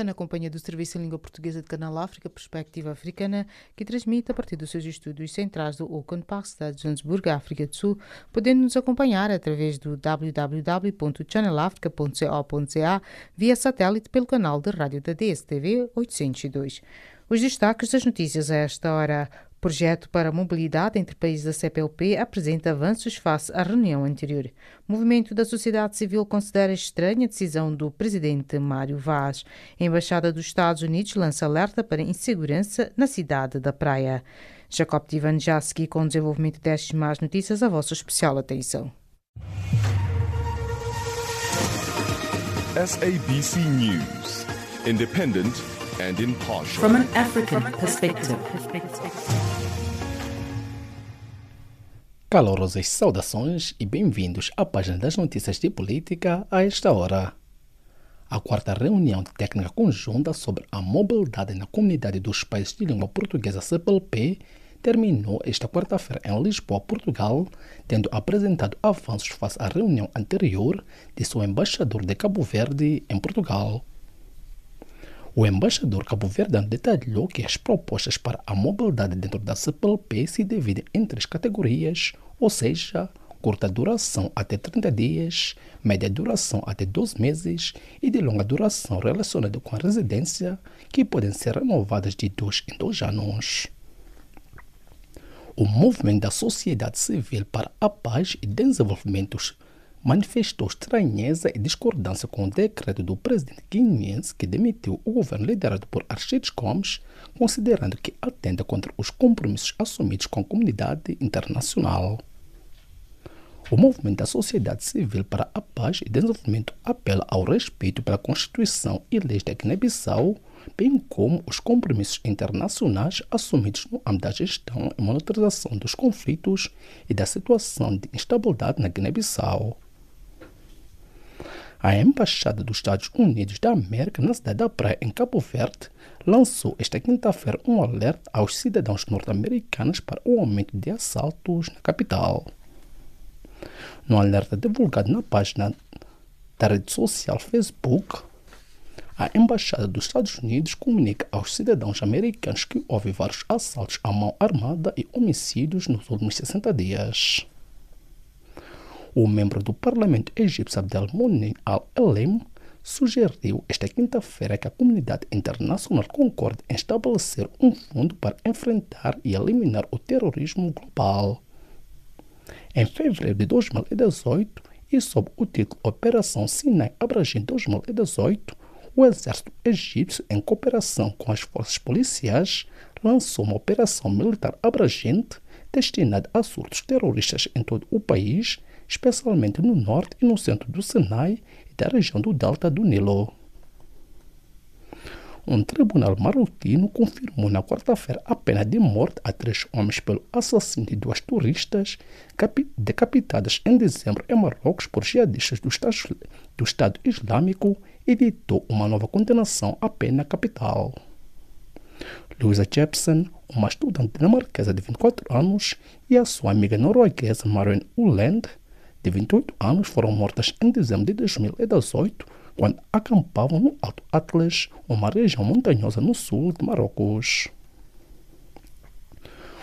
Está na companhia do Serviço em Língua Portuguesa de Canal África Perspectiva Africana, que transmite a partir dos seus estúdios centrais do Oakland Park, cidade de Johannesburgo, África do Sul, podendo nos acompanhar através do www.channelafrica.co.za via satélite pelo canal de rádio da DSTV 802. Os destaques das notícias a esta hora. Projeto para a mobilidade entre países da CPLP apresenta avanços face à reunião anterior. Movimento da sociedade civil considera estranha a decisão do presidente Mário Vaz. A Embaixada dos Estados Unidos lança alerta para insegurança na cidade da Praia. Jacob Divanjaski com o desenvolvimento destas más notícias, a vossa especial atenção. SABC News. Independent and impartial. From an African perspective. Calorosas saudações e bem-vindos à página das notícias de política a esta hora. A quarta reunião de técnica conjunta sobre a mobilidade na comunidade dos países de língua portuguesa CPLP terminou esta quarta-feira em Lisboa, Portugal, tendo apresentado avanços face à reunião anterior de seu embaixador de Cabo Verde em Portugal. O embaixador cabo-verdiano detalhou que as propostas para a mobilidade dentro da CPLP se dividem em três categorias, ou seja, curta duração até 30 dias, média duração até 12 meses e de longa duração relacionada com a residência, que podem ser renovadas de dois em dois anos. O movimento da sociedade civil para a paz e desenvolvimento manifestou estranheza e discordância com o decreto do presidente guineense que demitiu o governo liderado por Aristides Gomes, considerando que atenta contra os compromissos assumidos com a comunidade internacional. O movimento da sociedade civil para a paz e desenvolvimento apela ao respeito pela Constituição e leis da Guiné-Bissau, bem como os compromissos internacionais assumidos no âmbito da gestão e monitorização dos conflitos e da situação de instabilidade na Guiné-Bissau. A Embaixada dos Estados Unidos da América na cidade da Praia, em Cabo Verde, lançou esta quinta-feira um alerta aos cidadãos norte-americanos para o aumento de assaltos na capital. No alerta divulgado na página da rede social Facebook, a Embaixada dos Estados Unidos comunica aos cidadãos americanos que houve vários assaltos à mão armada e homicídios nos últimos 60 dias. O membro do parlamento egípcio Abdelmonem Al-Elim sugeriu esta quinta-feira que a comunidade internacional concorde em estabelecer um fundo para enfrentar e eliminar o terrorismo global. Em fevereiro de 2018, e sob o título Operação Sinai Abrangente 2018, o exército egípcio, em cooperação com as forças policiais, lançou uma operação militar abrangente destinada a surtos terroristas em todo o país, especialmente no norte e no centro do Sinai e da região do delta do Nilo. Um tribunal marroquino confirmou na quarta-feira a pena de morte a três homens pelo assassínio de duas turistas decapitadas em dezembro em Marrocos por jihadistas do Estado, do Estado Islâmico e ditou uma nova condenação à pena capital. Louisa Jepsen, uma estudante dinamarquesa de 24 anos, e a sua amiga norueguesa Maren Uland, de 28 anos, foram mortas em dezembro de 2018 quando acampavam no Alto Atlas, uma região montanhosa no sul de Marrocos.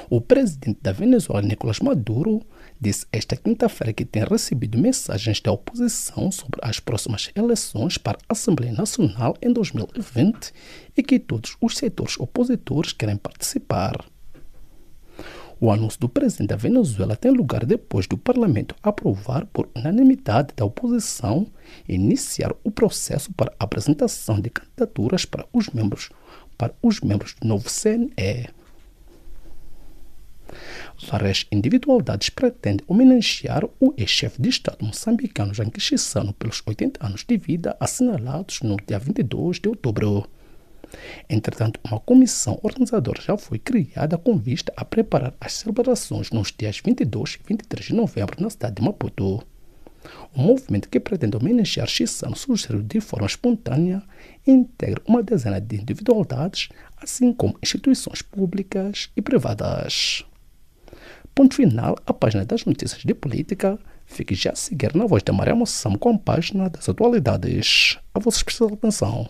O presidente da Venezuela, Nicolás Maduro, disse esta quinta-feira que tem recebido mensagens da oposição sobre as próximas eleições para a Assembleia Nacional em 2020 e que todos os setores opositores querem participar. O anúncio do presidente da Venezuela tem lugar depois do parlamento aprovar por unanimidade da oposição iniciar o processo para apresentação de candidaturas para os membros para os membros do novo CNE. Várias individualidades pretendem homenagear o ex-chefe de Estado moçambicano Janque Chissano pelos 80 anos de vida assinalados no dia 22 de outubro. Entretanto, uma comissão organizadora já foi criada com vista a preparar as celebrações nos dias 22 e 23 de novembro na cidade de Maputo. O movimento que pretende homenagear Chissano surgiu de forma espontânea e integra uma dezena de individualidades, assim como instituições públicas e privadas. Ponto final, a página das notícias de política. Fique já a seguir na voz da Maria Moção com a página das atualidades. A vossa especial atenção.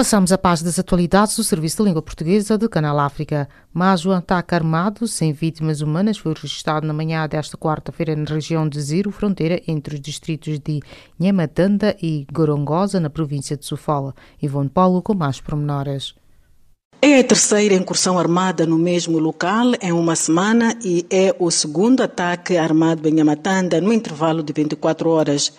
Passamos a paz das atualidades do Serviço de Língua Portuguesa do Canal África. Mas o ataque armado sem vítimas humanas foi registrado na manhã desta quarta-feira na região de Ziro, fronteira entre os distritos de Nhamatanda e Gorongosa, na província de Sofala. Ivone Paulo com mais pormenores. É a terceira incursão armada no mesmo local em uma semana e é o segundo ataque armado em Nhamatanda no intervalo de 24 horas.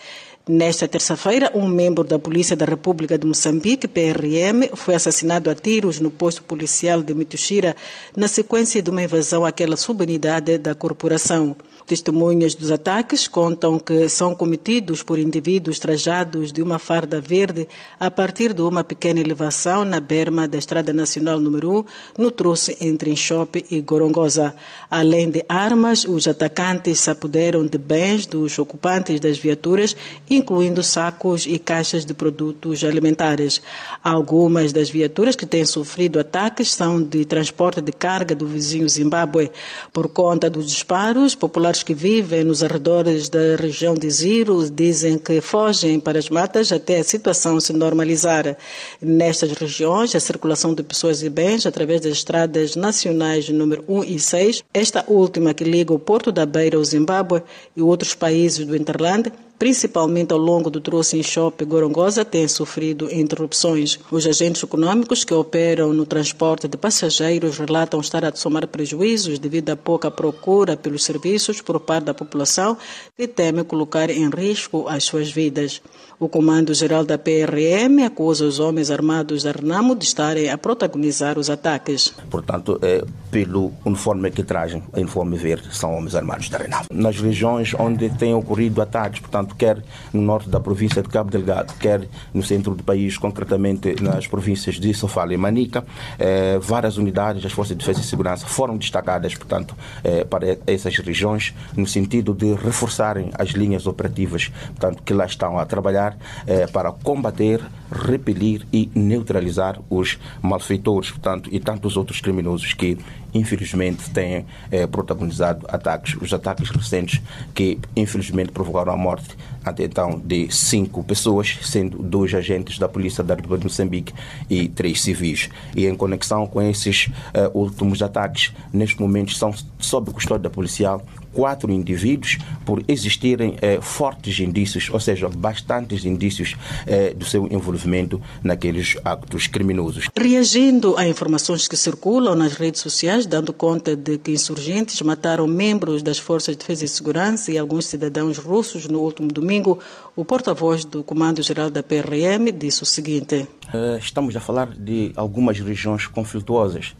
Nesta terça-feira, um membro da Polícia da República de Moçambique, PRM, foi assassinado a tiros no posto policial de Mituxira na sequência de uma invasão àquela subunidade da corporação. Testemunhas dos ataques contam que são cometidos por indivíduos trajados de uma farda verde a partir de uma pequena elevação na berma da Estrada Nacional número 1, no troço entre Enxope e Gorongosa. Além de armas, os atacantes se apoderam de bens dos ocupantes das viaturas, incluindo sacos e caixas de produtos alimentares. Algumas das viaturas que têm sofrido ataques são de transporte de carga do vizinho Zimbábue. Por conta dos disparos, populares que vivem nos arredores da região de Ziro dizem que fogem para as matas até a situação se normalizar. Nestas regiões, a circulação de pessoas e bens através das estradas nacionais número 1 e 6, esta última que liga o Porto da Beira ao Zimbábue e outros países do Interland, principalmente ao longo do troço em Shopping Gorongosa, têm sofrido interrupções. Os agentes econômicos que operam no transporte de passageiros relatam estar a somar prejuízos devido à pouca procura pelos serviços por parte da população que teme colocar em risco as suas vidas. O Comando-Geral da PRM acusa os homens armados da Renamo de estarem a protagonizar os ataques. Portanto, é, pelo uniforme que trazem, a uniforme verde, são homens armados da Renamo. Nas regiões onde têm ocorrido ataques, portanto, quer no norte da província de Cabo Delgado, quer no centro do país, concretamente nas províncias de Sofala e Manica, eh, várias unidades das Forças de Defesa e Segurança foram destacadas, portanto, eh, para essas regiões, no sentido de reforçarem as linhas operativas, portanto, que lá estão a trabalhar eh, para combater, repelir e neutralizar os malfeitores, portanto, e tantos outros criminosos que infelizmente têm eh, protagonizado ataques, os ataques recentes que infelizmente provocaram a morte até então de cinco pessoas, sendo dois agentes da Polícia da República de Moçambique e três civis. E em conexão com esses eh, últimos ataques, neste momento são sob custódia policial quatro indivíduos por existirem eh, fortes indícios, ou seja, bastantes indícios eh, do seu envolvimento naqueles actos criminosos. Reagindo a informações que circulam nas redes sociais, dando conta de que insurgentes mataram membros das Forças de Defesa e Segurança e alguns cidadãos russos no último domingo, o porta-voz do Comando-Geral da PRM disse o seguinte: Eh, Estamos a falar de algumas regiões conflituosas,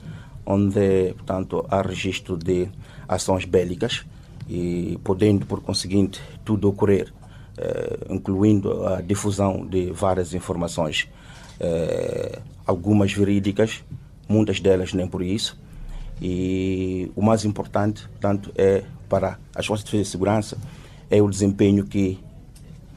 onde, portanto, há registro de ações bélicas e podendo, por conseguinte, tudo ocorrer, eh, incluindo a difusão de várias informações, eh, algumas verídicas, muitas delas nem por isso. E o mais importante, portanto, é para as forças de defesa e segurança é o desempenho que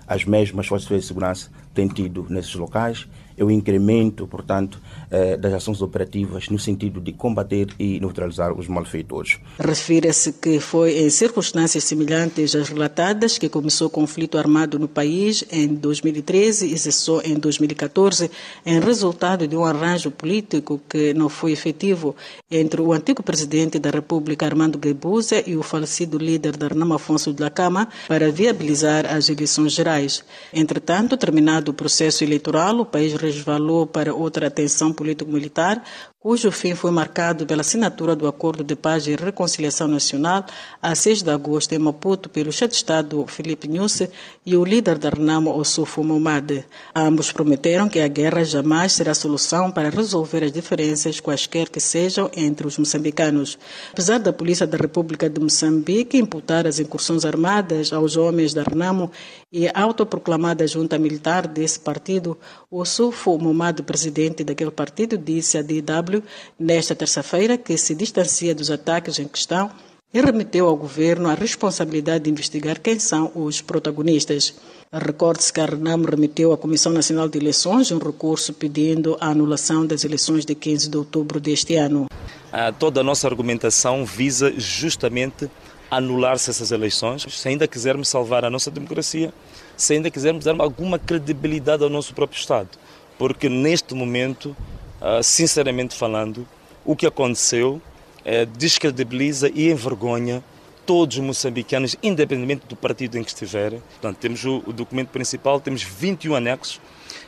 as mesmas forças de defesa e segurança têm tido nesses locais. É o incremento, portanto, eh, das ações operativas no sentido de combater e neutralizar os malfeitores. Refere-se que foi em circunstâncias semelhantes às relatadas que começou o conflito armado no país em 2013 e cessou em 2014, em resultado de um arranjo político que não foi efetivo entre o antigo presidente da República, Armando Guebuza, e o falecido líder da Afonso de la Cama para viabilizar as eleições gerais. Entretanto, terminado o processo eleitoral, o país resvalou para outra tensão político-militar, cujo fim foi marcado pela assinatura do Acordo de Paz e Reconciliação Nacional a 6 de agosto em Maputo pelo chefe de Estado Felipe Nyusi e o líder da Renamo Ossufo Momade. Ambos prometeram que a guerra jamais será solução para resolver as diferenças quaisquer que sejam entre os moçambicanos. Apesar da Polícia da República de Moçambique imputar as incursões armadas aos homens da Renamo e a autoproclamada junta militar desse partido, Ossufo Momade, presidente daquele partido, disse à DW nesta terça-feira que se distancia dos ataques em questão e remeteu ao governo a responsabilidade de investigar quem são os protagonistas. Recorde-se que a Renamo remeteu à Comissão Nacional de Eleições um recurso pedindo a anulação das eleições de 15 de outubro deste ano. Ah, toda a nossa argumentação visa justamente anular-se essas eleições, se ainda quisermos salvar a nossa democracia, se ainda quisermos dar alguma credibilidade ao nosso próprio Estado. Porque neste momento, ah, sinceramente falando, o que aconteceu é, descredibiliza e envergonha todos os moçambicanos, independentemente do partido em que estiverem. Portanto, temos o, documento principal, temos 21 anexos.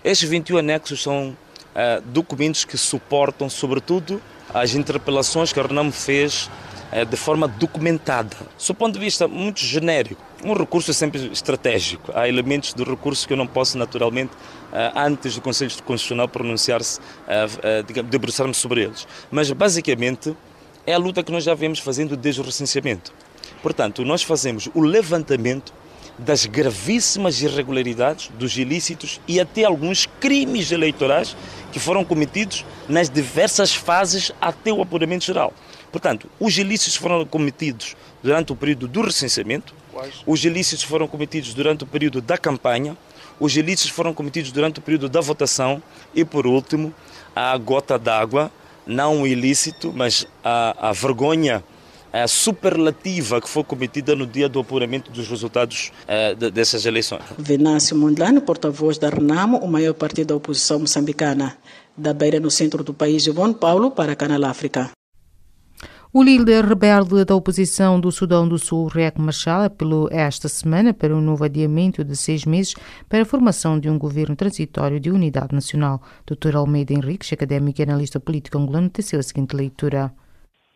Estes 21 anexos são uh, documentos que suportam, sobretudo, as interpelações que a Renamo fez de forma documentada. Do ponto de vista muito genérico, um recurso é sempre estratégico. Há elementos do recurso que eu não posso, naturalmente, uh, antes do Conselho Constitucional pronunciar-se, debruçar-me sobre eles. Mas, basicamente, é a luta que nós já vemos fazendo desde o recenseamento. Portanto, nós fazemos o levantamento das gravíssimas irregularidades, dos ilícitos e até alguns crimes eleitorais que foram cometidos nas diversas fases até o apuramento geral. Portanto, os ilícitos foram cometidos durante o período do recenseamento, os ilícitos foram cometidos durante o período da campanha, os ilícitos foram cometidos durante o período da votação e, por último, a gota d'água, não o ilícito, mas a, a vergonha a superlativa que foi cometida no dia do apuramento dos resultados uh, de, dessas eleições. Venâncio Mondlane, porta-voz da Renamo, o maior partido da oposição moçambicana. Da beira no centro do país de Bom Paulo para Canal África. O líder rebelde da oposição do Sudão do Sul, Riek Machar, apelou esta semana para um novo adiamento de seis meses para a formação de um governo transitório de unidade nacional. Dr. Almeida Henriques, académico e analista político angolano, teceu a seguinte leitura.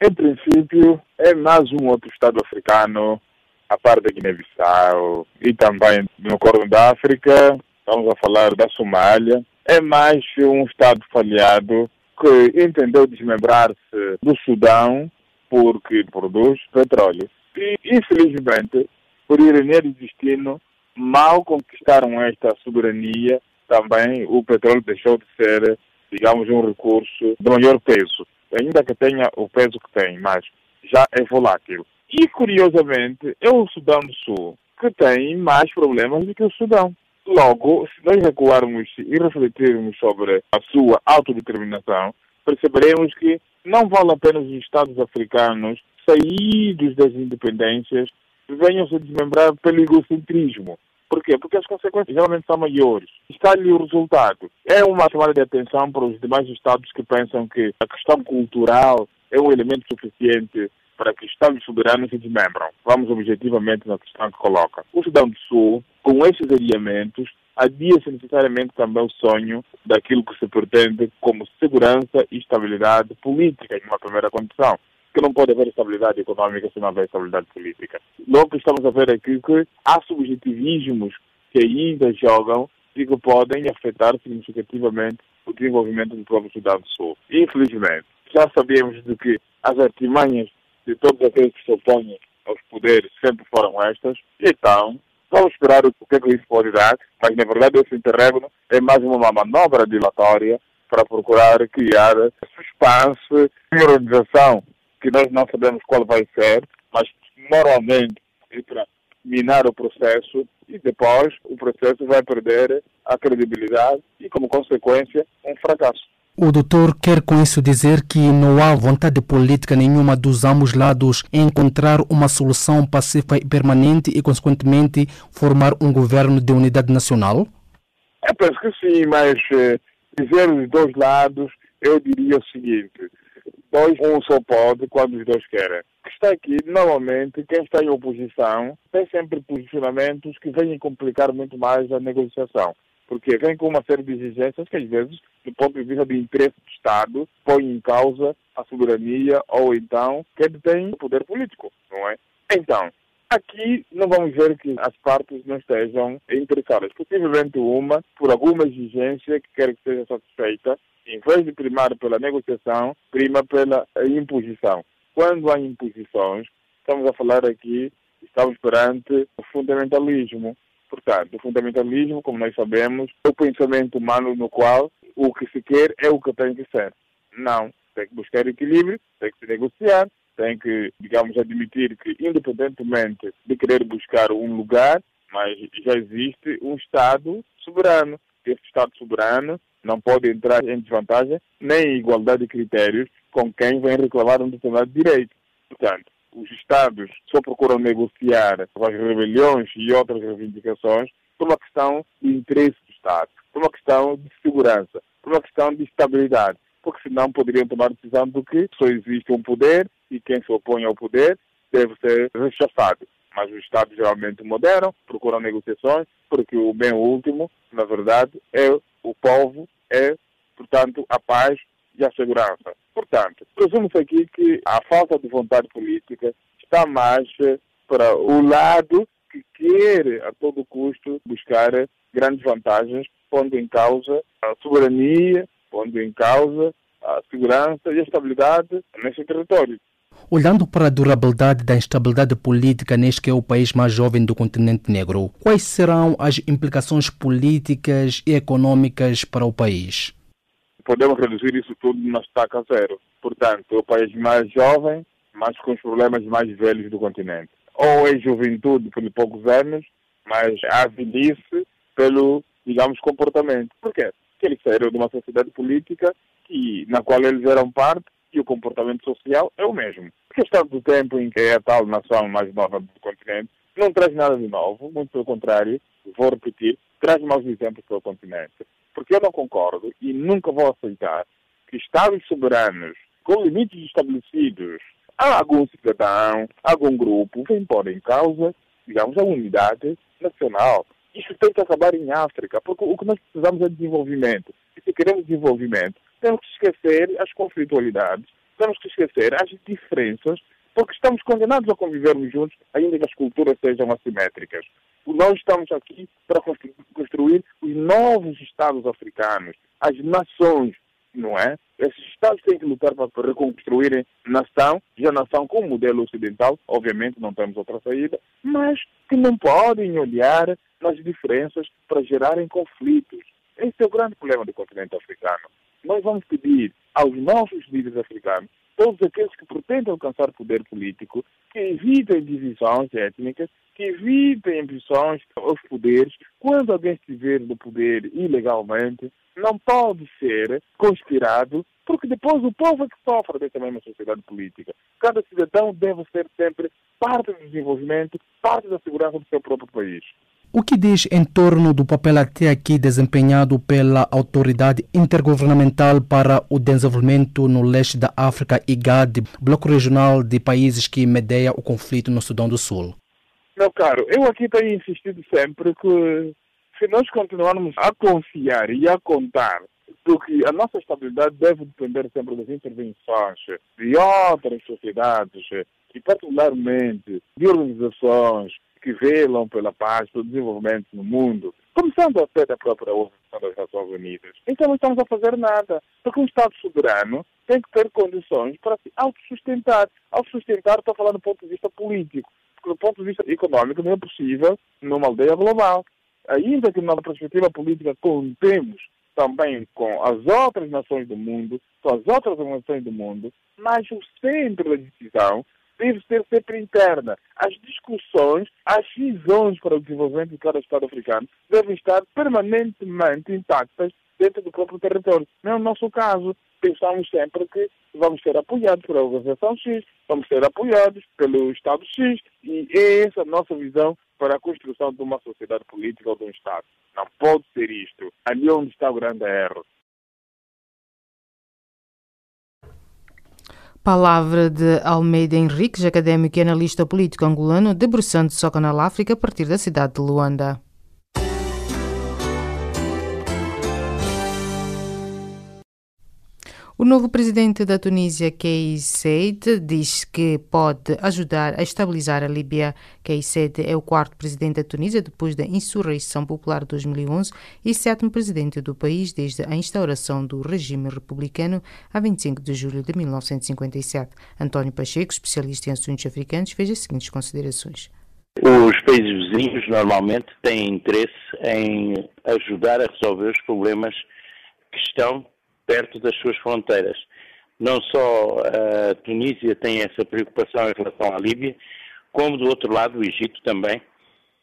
Em princípio, é mais um outro Estado africano, a par da Guiné-Bissau e também no Cordão da África, estamos a falar da Somália, é mais um Estado falhado que entendeu desmembrar-se do Sudão porque produz petróleo. E, infelizmente, por ironia do destino, mal conquistaram esta soberania, também o petróleo deixou de ser, digamos, um recurso de maior peso. Ainda que tenha o peso que tem, mas já é volátil. E, curiosamente, é o Sudão do Sul que tem mais problemas do que o Sudão. Logo, se nós recuarmos e refletirmos sobre a sua autodeterminação, perceberemos que não vale a pena os Estados africanos, saídos das independências, venham se desmembrar pelo egocentrismo. Por quê? Porque as consequências geralmente são maiores. Está-lhe o resultado. É uma chamada de atenção para os demais Estados que pensam que a questão cultural é um elemento suficiente para que Estados soberanos se desmembram. Vamos objetivamente na questão que coloca. O Sudão do Sul, com esses alinhamentos, adia-se necessariamente também o sonho daquilo que se pretende como segurança e estabilidade política, em uma primeira condição. Que não pode haver estabilidade econômica se não houver estabilidade política. Logo, estamos a ver aqui que há subjetivismos que ainda jogam e que podem afetar significativamente o desenvolvimento do próprio Sudão do Sul. Infelizmente, já sabemos de que as artimanhas de todos aqueles que se opõem aos poderes sempre foram estas, então Vamos esperar o que, é que isso pode dar, mas na verdade esse interregno é mais uma manobra dilatória para procurar criar suspense e organização que nós não sabemos qual vai ser, mas normalmente é para minar o processo e depois o processo vai perder a credibilidade e, como consequência, um fracasso. O doutor quer com isso dizer que não há vontade política nenhuma dos ambos lados em encontrar uma solução pacífica e permanente e, consequentemente, formar um governo de unidade nacional? Eu penso que sim, mas eh, dizer os dois lados, eu diria o seguinte: dois, um só pode quando os dois querem. Que está aqui, normalmente, quem está em oposição tem sempre posicionamentos que vêm complicar muito mais a negociação porque vem com uma série de exigências que, às vezes, do ponto de vista do interesse do Estado, põe em causa a soberania ou então quem detém o poder político, não é? Então, aqui não vamos ver que as partes não estejam interessadas. Possivelmente uma, por alguma exigência que quer que seja satisfeita, em vez de primar pela negociação, prima pela imposição. Quando há imposições, estamos a falar aqui, estamos perante o fundamentalismo. Portanto, o fundamentalismo, como nós sabemos, é o pensamento humano no qual o que se quer é o que tem que ser. Não. Tem que buscar equilíbrio, tem que se negociar, tem que, digamos, admitir que, independentemente de querer buscar um lugar, mas já existe um Estado soberano. Esse Estado soberano não pode entrar em desvantagem nem em igualdade de critérios com quem vem reclamar um determinado direito. Portanto, os Estados só procuram negociar as rebeliões e outras reivindicações por uma questão de interesse do Estado, por uma questão de segurança, por uma questão de estabilidade, porque senão poderiam tomar decisão de que só existe um poder e quem se opõe ao poder deve ser rechaçado. Mas os Estados geralmente moderam, procuram negociações, porque o bem último, na verdade, é o povo, é, portanto, a paz e a segurança. Portanto, presumo-se aqui que a falta de vontade política está mais eh, para o lado que quer a todo custo buscar grandes vantagens, pondo em causa a soberania, pondo em causa a segurança e a estabilidade nesse território. Olhando para a durabilidade da instabilidade política neste que é o país mais jovem do continente negro, quais serão as implicações políticas e econômicas para o país? Podemos reduzir isso tudo na estaca zero. Portanto, o país mais jovem, mas com os problemas mais velhos do continente. Ou é juventude pelos poucos anos, mas a velhice pelo, digamos, comportamento. Por quê? Porque eles saíram de uma sociedade política que, na qual eles eram parte e o comportamento social é o mesmo. A questão do tempo em que é a tal nação mais nova do continente não traz nada de novo, muito pelo contrário, vou repetir, traz maus exemplos para o continente. Porque eu não concordo e nunca vou aceitar que Estados soberanos, com limites estabelecidos, há algum cidadão, algum grupo, vem pôr em causa, digamos, a unidade nacional. Isso tem que acabar em África, porque o que nós precisamos é desenvolvimento. E se queremos desenvolvimento, temos que esquecer as conflitualidades, temos que esquecer as diferenças, porque estamos condenados a convivermos juntos, ainda que as culturas sejam assimétricas. Nós estamos aqui para construir os novos Estados africanos, as nações, não é? Esses Estados têm que lutar para reconstruírem nação, já nação com o modelo ocidental, obviamente não temos outra saída, mas que não podem olhar nas diferenças para gerarem conflitos. Esse é o grande problema do continente africano. Nós vamos pedir aos nossos líderes africanos todos aqueles que pretendem alcançar poder político, que evitem divisões étnicas, que evitem ambições aos poderes. Quando alguém estiver no poder ilegalmente, não pode ser conspirado, porque depois o povo é que sofre dessa mesma sociedade política. Cada cidadão deve ser sempre parte do desenvolvimento, parte da segurança do seu próprio país. O que diz em torno do papel até aqui desempenhado pela Autoridade Intergovernamental para o Desenvolvimento no Leste da África, IGAD, bloco regional de países que medeia o conflito no Sudão do Sul? Meu caro, eu aqui tenho insistido sempre que se nós continuarmos a confiar e a contar do que a nossa estabilidade deve depender sempre das intervenções de outras sociedades e particularmente de organizações que velam pela paz, pelo desenvolvimento no mundo, começando até da própria Organização das Nações Unidas. Então não estamos a fazer nada, porque um Estado soberano tem que ter condições para se autossustentar. Autossustentar, estou falando do ponto de vista político, porque do ponto de vista econômico não é possível numa aldeia global. Ainda que na perspectiva política contemos também com as outras nações do mundo, com as outras organizações do mundo, mas o centro da decisão deve ser sempre interna. As discussões, as visões para o desenvolvimento de cada Estado africano devem estar permanentemente intactas dentro do próprio território. Não é o nosso caso. Pensamos sempre que vamos ser apoiados pela organização X, vamos ser apoiados pelo Estado X, e é essa a nossa visão para a construção de uma sociedade política ou de um Estado. Não pode ser isto. Ali onde está o grande erro. Palavra de Almeida Henriques, académico e analista político angolano, debruçando-se ao Canal África a partir da cidade de Luanda. O novo presidente da Tunísia, Kais Saied, diz que pode ajudar a estabilizar a Líbia. Kais Saied é o quarto presidente da Tunísia depois da insurreição popular de 2011 e sétimo presidente do país desde a instauração do regime republicano a 25 de julho de 1957. António Pacheco, especialista em assuntos africanos, fez as seguintes considerações. Os países vizinhos normalmente têm interesse em ajudar a resolver os problemas que estão perto das suas fronteiras. Não só a Tunísia tem essa preocupação em relação à Líbia, como do outro lado o Egito também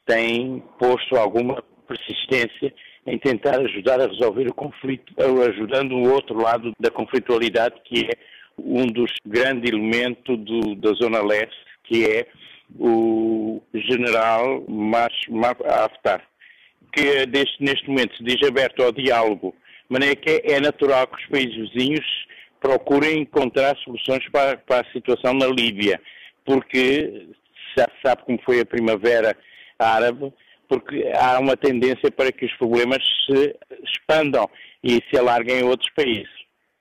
tem posto alguma persistência em tentar ajudar a resolver o conflito, ajudando o outro lado da conflitualidade, que é um dos grandes elementos do, da Zona Leste, que é o general Mas Haftar, que deste, neste momento se diz aberto ao diálogo maneira que é natural que os países vizinhos procurem encontrar soluções para, para a situação na Líbia, porque já se sabe como foi a primavera árabe, porque há uma tendência para que os problemas se expandam e se alarguem a outros países.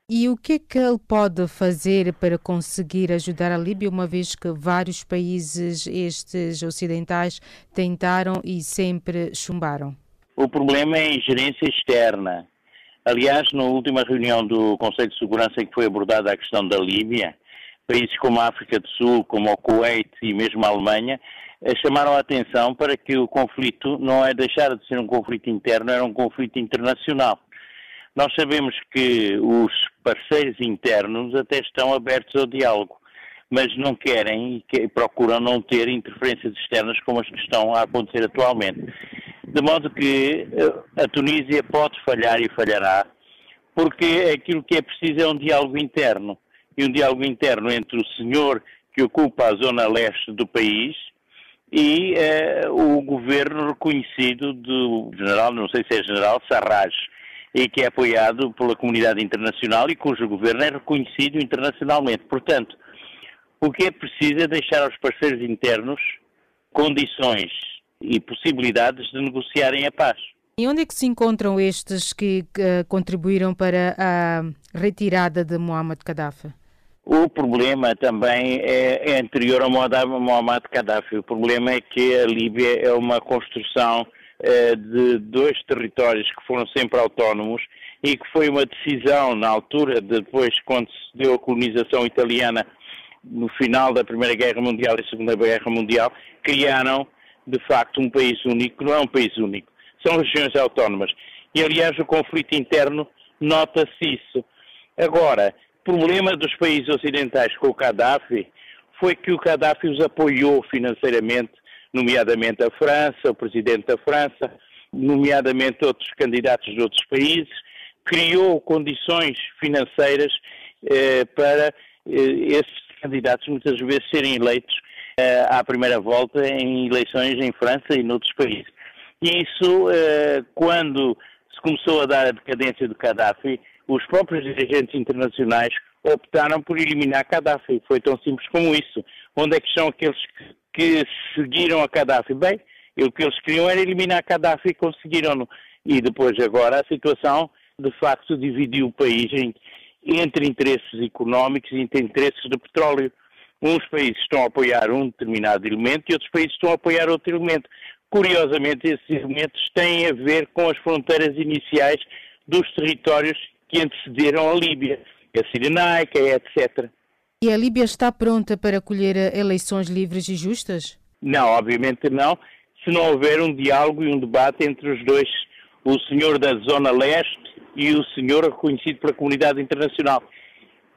E o que é que ele pode fazer para conseguir ajudar a Líbia, uma vez que vários países estes ocidentais tentaram e sempre chumbaram? O problema é a ingerência externa. Aliás, na última reunião do Conselho de Segurança em que foi abordada a questão da Líbia, países como a África do Sul, como o Kuwait e mesmo a Alemanha, eh, chamaram a atenção para que o conflito não é deixar de ser um conflito interno, era um conflito internacional. Nós sabemos que os parceiros internos até estão abertos ao diálogo, mas não querem e procuram não ter interferências externas como as que estão a acontecer atualmente. De modo que eh, a Tunísia pode falhar e falhará, porque aquilo que é preciso é um diálogo interno. E um diálogo interno entre o senhor que ocupa a zona leste do país e eh, o governo reconhecido do general, não sei se é general, Sarraj, e que é apoiado pela comunidade internacional e cujo governo é reconhecido internacionalmente. Portanto, o que é preciso é deixar aos parceiros internos condições e possibilidades de negociarem a paz. E onde é que se encontram estes que uh, contribuíram para a retirada de Muammar Gaddafi? O problema também é, é anterior a Muammar Gaddafi. O problema é que a Líbia é uma construção uh, de dois territórios que foram sempre autónomos e que foi uma decisão na altura, depois quando se deu a colonização italiana no final da Primeira Guerra Mundial e Segunda Guerra Mundial, criaram de facto um país único, não é um país único, são regiões autónomas. E aliás, o conflito interno nota-se isso. Agora, o problema dos países ocidentais com o Gaddafi foi que o Gaddafi os apoiou financeiramente, nomeadamente a França, o presidente da França, nomeadamente outros candidatos de outros países, criou condições financeiras eh, para eh, esses candidatos muitas vezes serem eleitos à primeira volta em eleições em França e noutros países. E isso, uh, quando se começou a dar a decadência de Gaddafi, os próprios dirigentes internacionais optaram por eliminar Gaddafi. Foi tão simples como isso. Onde é que estão aqueles que, seguiram a Gaddafi? Bem, o que eles queriam era eliminar Gaddafi e conseguiram-no. E depois agora a situação de facto dividiu o país entre interesses económicos e entre interesses de petróleo. Uns países estão a apoiar um determinado elemento e outros países estão a apoiar outro elemento. Curiosamente, esses elementos têm a ver com as fronteiras iniciais dos territórios que antecederam a Líbia, a Cirenaica, etc. E a Líbia está pronta para acolher eleições livres e justas? Não, obviamente não, se não houver um diálogo e um debate entre os dois, o senhor da Zona Leste e o senhor reconhecido pela comunidade internacional.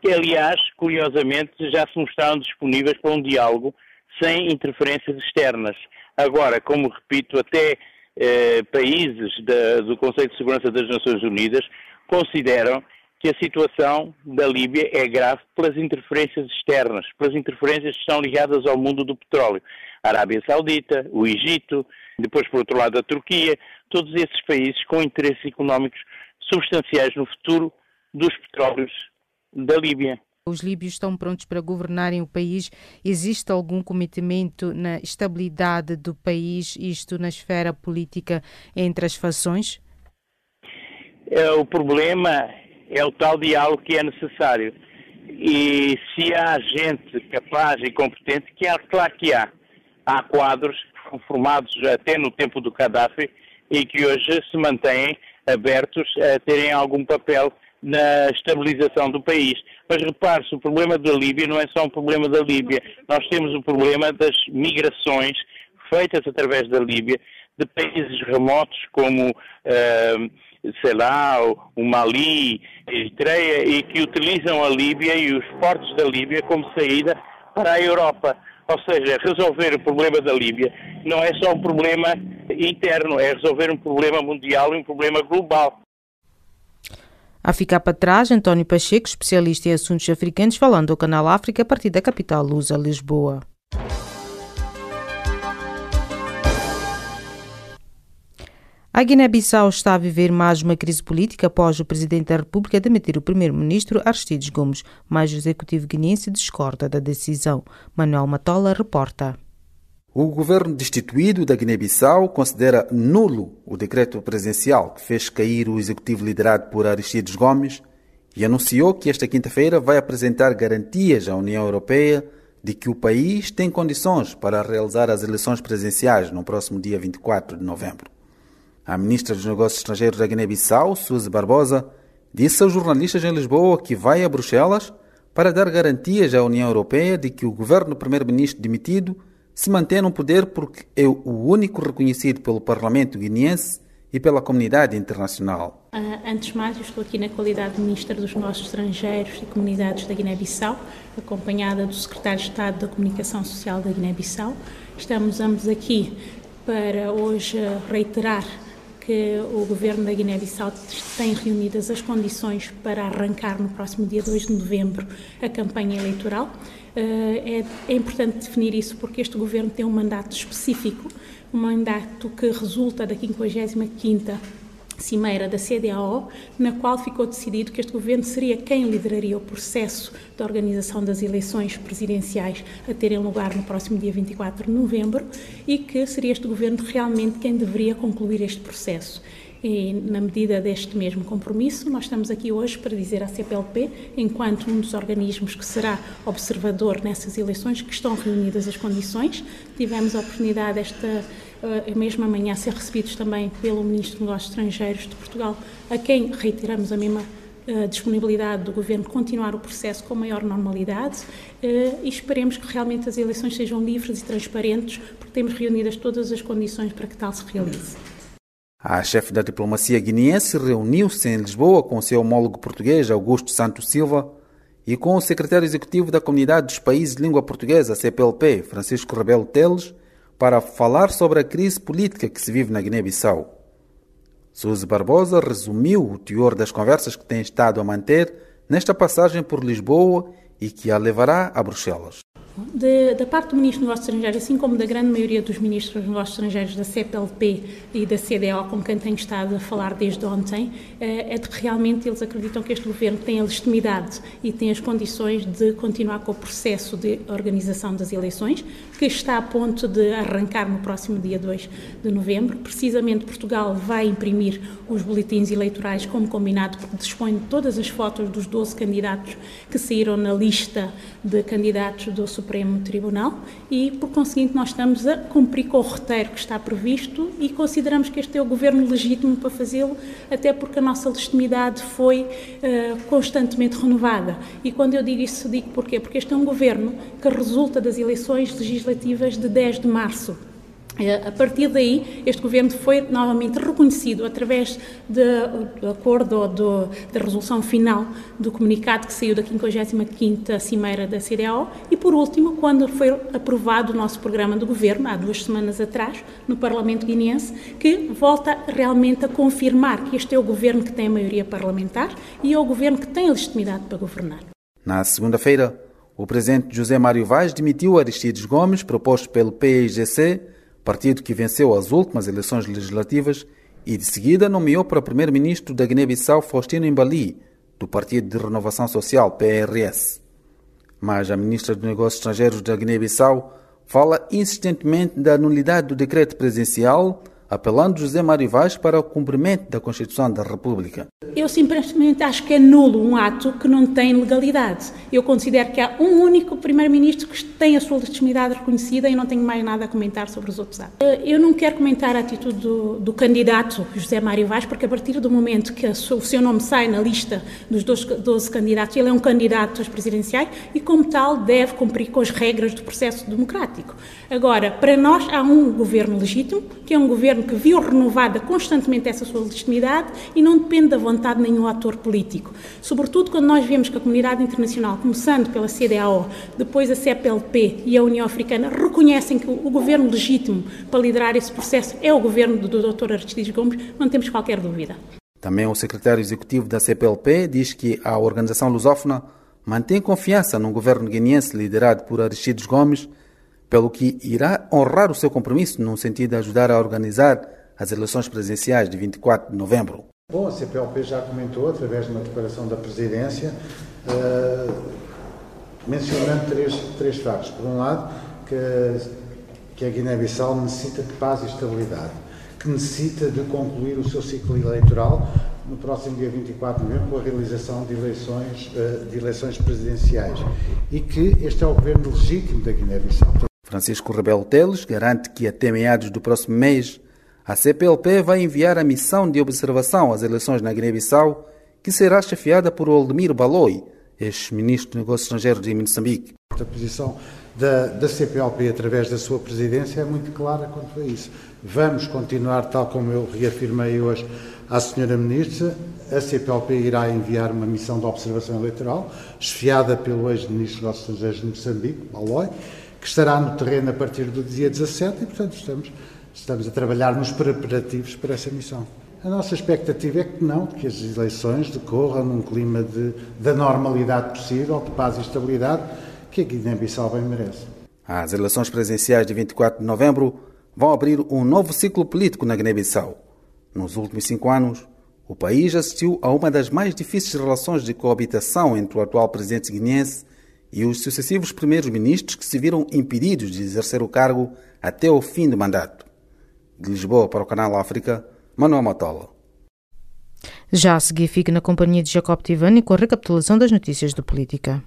Que aliás, curiosamente, já se mostraram disponíveis para um diálogo sem interferências externas. Agora, como repito, até eh, países da, do Conselho de Segurança das Nações Unidas consideram que a situação da Líbia é grave pelas interferências externas, pelas interferências que estão ligadas ao mundo do petróleo. A Arábia Saudita, o Egito, depois, por outro lado, a Turquia, todos esses países com interesses económicos substanciais no futuro dos petróleos da Líbia. Os líbios estão prontos para governarem o país? Existe algum cometimento na estabilidade do país, isto na esfera política entre as fações? É, o problema é o tal diálogo que é necessário. E se há gente capaz e competente, que há, claro que há. Há quadros formados até no tempo do Gaddafi e que hoje se mantêm abertos a terem algum papel na estabilização do país. Mas repare-se, o problema da Líbia não é só um problema da Líbia. Nós temos o problema das migrações feitas através da Líbia de países remotos como, uh, sei lá, o Mali, Eritreia, e que utilizam a Líbia e os portos da Líbia como saída para a Europa. Ou seja, resolver o problema da Líbia não é só um problema interno, é resolver um problema mundial e um problema global. A ficar para trás, António Pacheco, especialista em assuntos africanos, falando ao Canal África a partir da capital lusa, Lisboa. A Guiné-Bissau está a viver mais uma crise política após o Presidente da República demitir o Primeiro-Ministro Aristides Gomes, mas o Executivo guineense discorda da decisão. Manuel Matola reporta. O governo destituído da Guiné-Bissau considera nulo o decreto presidencial que fez cair o executivo liderado por Aristides Gomes e anunciou que esta quinta-feira vai apresentar garantias à União Europeia de que o país tem condições para realizar as eleições presidenciais no próximo dia 24 de novembro. A ministra dos Negócios Estrangeiros da Guiné-Bissau, Suzy Barbosa, disse aos jornalistas em Lisboa que vai a Bruxelas para dar garantias à União Europeia de que o governo do primeiro-ministro demitido se mantém no poder porque é o único reconhecido pelo Parlamento guineense e pela comunidade internacional. Uh, antes de mais, eu estou aqui na qualidade de Ministra dos Negócios Estrangeiros e Comunidades da Guiné-Bissau, acompanhada do Secretário de Estado da Comunicação Social da Guiné-Bissau. Estamos ambos aqui para hoje reiterar que o governo da Guiné-Bissau tem reunidas as condições para arrancar no próximo dia 2 de novembro a campanha eleitoral. Eh, é, é importante definir isso porque este governo tem um mandato específico, um mandato que resulta da 55ª cimeira da CDAO, na qual ficou decidido que este governo seria quem lideraria o processo de organização das eleições presidenciais a terem lugar no próximo dia 24 de novembro e que seria este governo realmente quem deveria concluir este processo. E, na medida deste mesmo compromisso, nós estamos aqui hoje para dizer à CPLP, enquanto um dos organismos que será observador nessas eleições, que estão reunidas as condições. Tivemos a oportunidade esta uh, mesma manhã ser recebidos também pelo Ministro dos Negócios Estrangeiros de Portugal, a quem reiteramos a mesma uh, disponibilidade do Governo continuar o processo com maior normalidade uh, e esperemos que realmente as eleições sejam livres e transparentes, porque temos reunidas todas as condições para que tal se realize. A chefe da diplomacia guineense reuniu-se em Lisboa com seu homólogo português Augusto Santos Silva e com o secretário executivo da Comunidade dos Países de Língua Portuguesa, CPLP, Francisco Rebelo Teles, para falar sobre a crise política que se vive na Guiné-Bissau. Suzy Barbosa resumiu o teor das conversas que tem estado a manter nesta passagem por Lisboa e que a levará a Bruxelas. De, da parte do Ministro dos Negócios Estrangeiros, assim como da grande maioria dos Ministros dos Negócios Estrangeiros da CPLP e da CDO, com quem tenho estado a falar desde ontem, eh, é de que realmente eles acreditam que este Governo tem a legitimidade e tem as condições de continuar com o processo de organização das eleições, que está a ponto de arrancar no próximo dia 2 de novembro. Precisamente Portugal vai imprimir os boletins eleitorais como combinado, porque dispõe de todas as fotos dos 12 candidatos que saíram na lista de candidatos do Supremo Supremo Tribunal e, por conseguinte, nós estamos a cumprir com o roteiro que está previsto e consideramos que este é o governo legítimo para fazê-lo, até porque a nossa legitimidade foi uh, constantemente renovada. E quando eu digo isso, digo porquê? Porque este é um governo que resulta das eleições legislativas de 10 de março a partir daí, este governo foi novamente reconhecido através de, do acordo do, da resolução final do comunicado que saiu da 55ª Cimeira da CDAO e, por último, quando foi aprovado o nosso programa de governo, há duas semanas atrás, no Parlamento guineense, que volta realmente a confirmar que este é o governo que tem a maioria parlamentar e é o governo que tem a legitimidade para governar. Na segunda-feira, o presidente José Mário Vaz demitiu Aristides Gomes, proposto pelo PIGC, partido que venceu as últimas eleições legislativas, e de seguida nomeou para primeiro-ministro da Guiné-Bissau Faustino Embali, do Partido de Renovação Social, PRS. Mas a ministra dos Negócios Estrangeiros da Guiné-Bissau fala insistentemente da nulidade do decreto presidencial apelando José Mário Vaz para o cumprimento da Constituição da República. Eu simplesmente acho que é nulo um ato que não tem legalidade. Eu considero que há um único Primeiro-Ministro que tem a sua legitimidade reconhecida e não tenho mais nada a comentar sobre os outros atos. Eh, eu não quero comentar a atitude do, do candidato José Mário Vaz, porque a partir do momento que o seu nome sai na lista dos 12, 12 candidatos, ele é um candidato às presidenciais e, como tal, deve cumprir com as regras do processo democrático. Agora, para nós, há um governo legítimo, que é um governo governo que viu renovada constantemente essa sua legitimidade e não depende da vontade de nenhum ator político. Sobretudo quando nós vemos que a comunidade internacional, começando pela CDAO, depois a CPLP e a União Africana, reconhecem que o governo legítimo para liderar esse processo é o governo do Dr. Aristides Gomes, não temos qualquer dúvida. Também o secretário executivo da CPLP diz que a organização lusófona mantém confiança num governo guineense liderado por Aristides Gomes pelo que irá honrar o seu compromisso no sentido de ajudar a organizar as eleições presidenciais de 24 de novembro. Bom, a CPLP já comentou, através de uma declaração da Presidência, uh, mencionando três, três factos. Por um lado, que, que a Guiné-Bissau necessita de paz e estabilidade, que necessita de concluir o seu ciclo eleitoral no próximo dia 24 de novembro com a realização de eleições, uh, de eleições presidenciais e que este é o governo legítimo da Guiné-Bissau. Francisco Rebelo Teles garante que até meados do próximo mês a CPLP vai enviar a missão de observação às eleições na Guiné-Bissau, que será chefiada por Oldemiro Baloi, ex-ministro de Negócios Estrangeiros de Moçambique. A posição da, da CPLP através da sua presidência é muito clara quanto a isso. Vamos continuar, tal como eu reafirmei hoje à senhora ministra, a CPLP irá enviar uma missão de observação eleitoral, chefiada pelo ex-ministro dos Negócios Estrangeiros de Moçambique, Baloi, que estará no terreno a partir do dia 17 e, portanto, estamos, estamos a trabalhar nos preparativos para essa missão. A nossa expectativa é que não, que as eleições decorram num clima de, da normalidade possível, de paz e estabilidade, que a Guiné-Bissau bem merece. As eleições presidenciais de 24 de novembro vão abrir um novo ciclo político na Guiné-Bissau. Nos últimos cinco anos, o país assistiu a uma das mais difíceis relações de coabitação entre o atual presidente guineense e os sucessivos primeiros ministros que se viram impedidos de exercer o cargo até o fim do mandato. De Lisboa para o Canal África, Manuel Matola. Já a seguir, fique na companhia de Jacob Tivani com a recapitulação das notícias de política.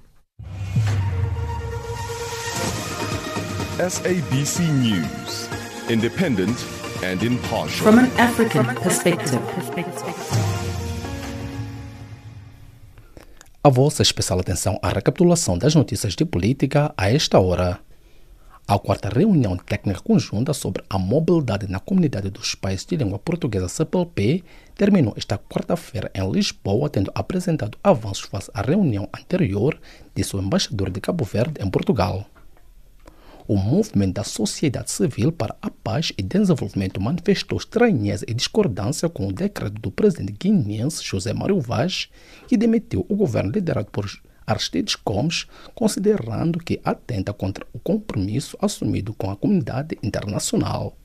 SABC News, independent and impartial. From an African perspective. A vossa especial atenção à recapitulação das notícias de política a esta hora. A quarta reunião técnica conjunta sobre a mobilidade na comunidade dos países de língua portuguesa CPLP terminou esta quarta-feira em Lisboa, tendo apresentado avanços face à reunião anterior de seu embaixador de Cabo Verde em Portugal o movimento da sociedade civil para a paz e desenvolvimento manifestou estranheza e discordância com o decreto do presidente guineense José Mário Vaz, que demitiu o governo liderado por Aristides Gomes, considerando que atenta contra o compromisso assumido com a comunidade internacional.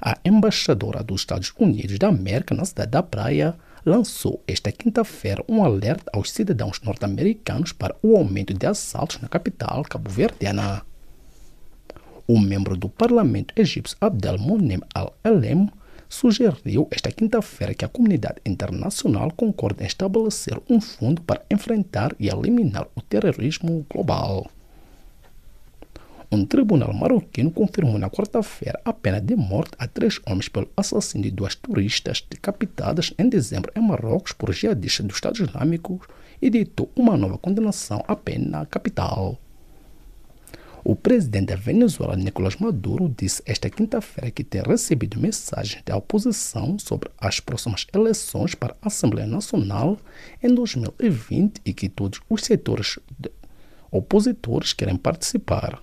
A embaixadora dos Estados Unidos da América na cidade da Praia lançou esta quinta-feira um alerta aos cidadãos norte-americanos para o aumento de assaltos na capital cabo-verdiana. O membro do parlamento egípcio Abdelmonem Al-Elem sugeriu esta quinta-feira que a comunidade internacional concorde em estabelecer um fundo para enfrentar e eliminar o terrorismo global. Um tribunal marroquino confirmou na quarta-feira a pena de morte a três homens pelo assassínio de duas turistas decapitadas em dezembro em Marrocos por jihadistas do Estado Islâmico e ditou uma nova condenação à pena capital. O presidente da Venezuela, Nicolás Maduro, disse esta quinta-feira que tem recebido mensagens da oposição sobre as próximas eleições para a Assembleia Nacional em 2020 e que todos os setores opositores querem participar.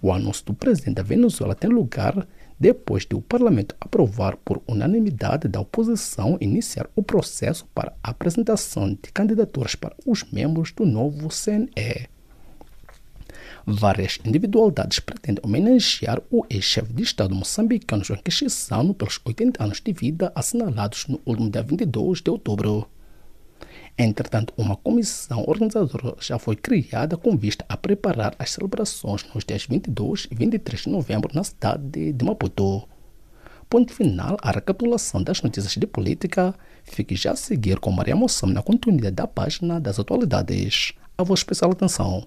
O anúncio do presidente da Venezuela tem lugar depois de o parlamento aprovar por unanimidade da oposição iniciar o processo para a apresentação de candidaturas para os membros do novo CNE. Várias individualidades pretendem homenagear o ex-chefe de Estado moçambicano João Quixissano pelos 80 anos de vida assinalados no último dia 22 de outubro. Entretanto, uma comissão organizadora já foi criada com vista a preparar as celebrações nos dias 22 e 23 de novembro na cidade de Maputo. Ponto final à recapitulação das notícias de política. Fique já a seguir com Maria Moçam na continuidade da página das atualidades. A vossa especial atenção.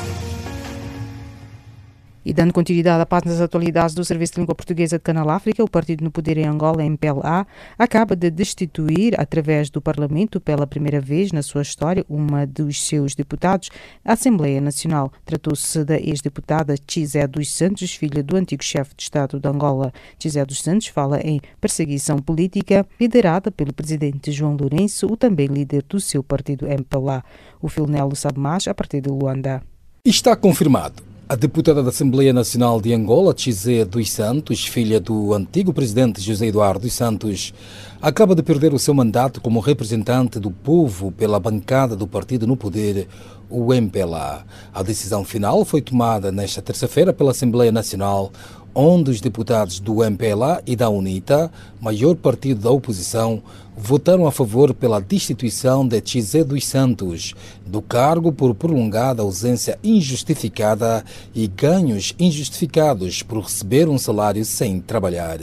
E dando continuidade à parte das atualidades do Serviço de Língua Portuguesa de Canal África, o partido no poder em Angola, MPLA, acaba de destituir, através do Parlamento, pela primeira vez na sua história, uma dos seus deputados, a Assembleia Nacional. Tratou-se da ex-deputada Chizé dos Santos, filha do antigo chefe de Estado de Angola. Chizé dos Santos fala em perseguição política liderada pelo presidente João Lourenço, o também líder do seu partido MPLA. O Filnelo sabe mais a partir de Luanda. Está confirmado. A deputada da Assembleia Nacional de Angola, Chizé dos Santos, filha do antigo presidente José Eduardo dos Santos, acaba de perder o seu mandato como representante do povo pela bancada do partido no poder, o MPLA. A decisão final foi tomada nesta terça-feira pela Assembleia Nacional, onde os deputados do MPLA e da UNITA, maior partido da oposição, votaram a favor pela destituição de Chizé dos Santos do cargo por prolongada ausência injustificada e ganhos injustificados por receber um salário sem trabalhar.